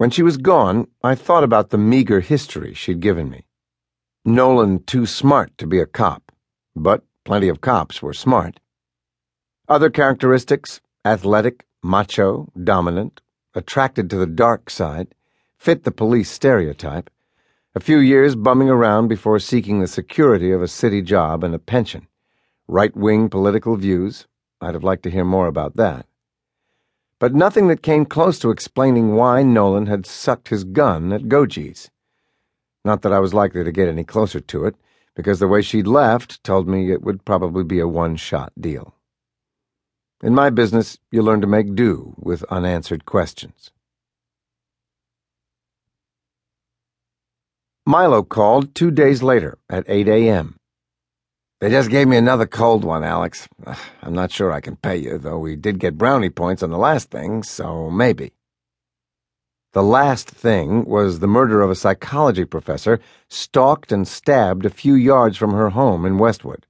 When she was gone, I thought about the meager history she'd given me. Nolan too smart to be a cop, but plenty of cops were smart. Other characteristics athletic, macho, dominant, attracted to the dark side, fit the police stereotype. A few years bumming around before seeking the security of a city job and a pension. Right wing political views. I'd have liked to hear more about that but nothing that came close to explaining why Nolan had sucked his gun at Goji's. Not that I was likely to get any closer to it, because the way she'd left told me it would probably be a one-shot deal. In my business, you learn to make do with unanswered questions. Milo called two days later at 8 a.m. They just gave me another cold one, Alex. I'm not sure I can pay you, though we did get brownie points on the last thing, so maybe. The last thing was the murder of a psychology professor stalked and stabbed a few yards from her home in Westwood.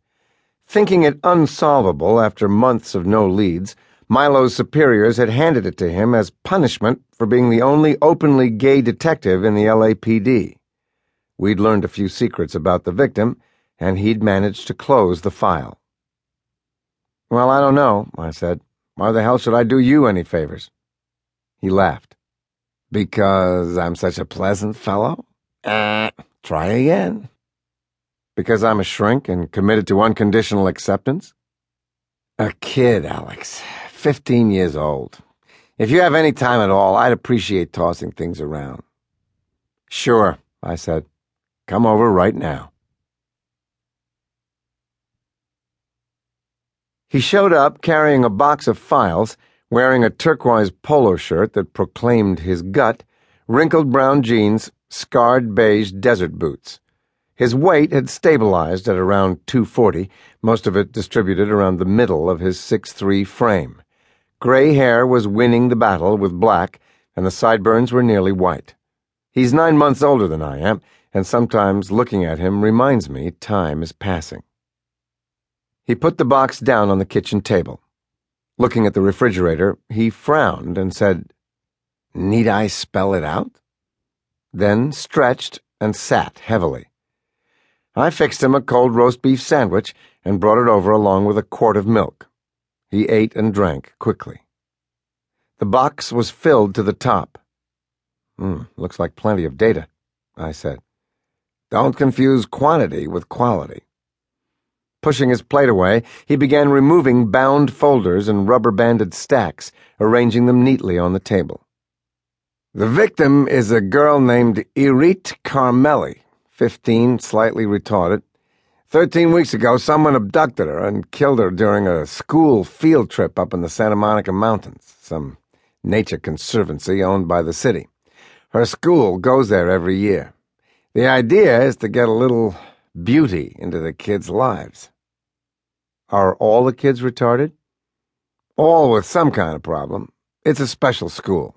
Thinking it unsolvable after months of no leads, Milo's superiors had handed it to him as punishment for being the only openly gay detective in the LAPD. We'd learned a few secrets about the victim and he'd managed to close the file. Well, I don't know, I said. Why the hell should I do you any favors? He laughed. Because I'm such a pleasant fellow? Uh, try again. Because I'm a shrink and committed to unconditional acceptance? A kid, Alex. Fifteen years old. If you have any time at all, I'd appreciate tossing things around. Sure, I said. Come over right now. He showed up carrying a box of files, wearing a turquoise polo shirt that proclaimed his gut, wrinkled brown jeans, scarred beige desert boots. His weight had stabilized at around 240, most of it distributed around the middle of his six-three frame. Gray hair was winning the battle with black, and the sideburns were nearly white. He's nine months older than I am, and sometimes looking at him reminds me time is passing. He put the box down on the kitchen table. Looking at the refrigerator, he frowned and said, Need I spell it out? Then stretched and sat heavily. I fixed him a cold roast beef sandwich and brought it over along with a quart of milk. He ate and drank quickly. The box was filled to the top. Hmm, looks like plenty of data, I said. Don't confuse quantity with quality. Pushing his plate away, he began removing bound folders and rubber-banded stacks, arranging them neatly on the table. The victim is a girl named Irit Carmeli, 15, slightly retarded. Thirteen weeks ago, someone abducted her and killed her during a school field trip up in the Santa Monica Mountains, some nature conservancy owned by the city. Her school goes there every year. The idea is to get a little beauty into the kids' lives. Are all the kids retarded? All with some kind of problem. It's a special school.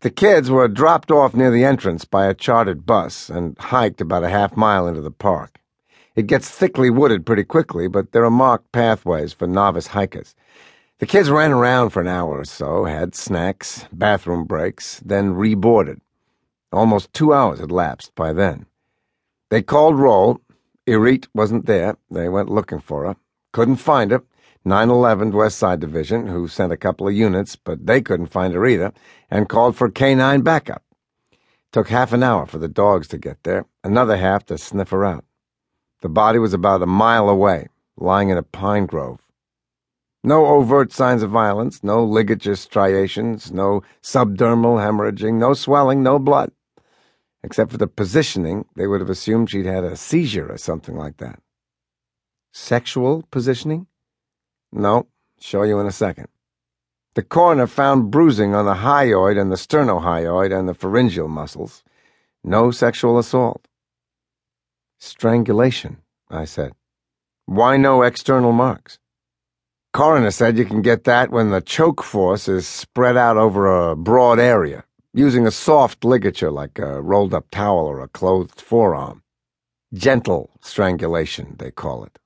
The kids were dropped off near the entrance by a chartered bus and hiked about a half mile into the park. It gets thickly wooded pretty quickly, but there are marked pathways for novice hikers. The kids ran around for an hour or so, had snacks, bathroom breaks, then reboarded. Almost two hours had lapsed by then. They called roll, Irit wasn't there. They went looking for her. Couldn't find her. 911 West Side Division, who sent a couple of units, but they couldn't find her either, and called for K-9 backup. Took half an hour for the dogs to get there, another half to sniff her out. The body was about a mile away, lying in a pine grove. No overt signs of violence, no ligature striations, no subdermal hemorrhaging, no swelling, no blood. Except for the positioning, they would have assumed she'd had a seizure or something like that. Sexual positioning? No, show you in a second. The coroner found bruising on the hyoid and the sternohyoid and the pharyngeal muscles. No sexual assault. Strangulation, I said. Why no external marks? Coroner said you can get that when the choke force is spread out over a broad area using a soft ligature like a rolled-up towel or a clothed forearm. Gentle strangulation, they call it.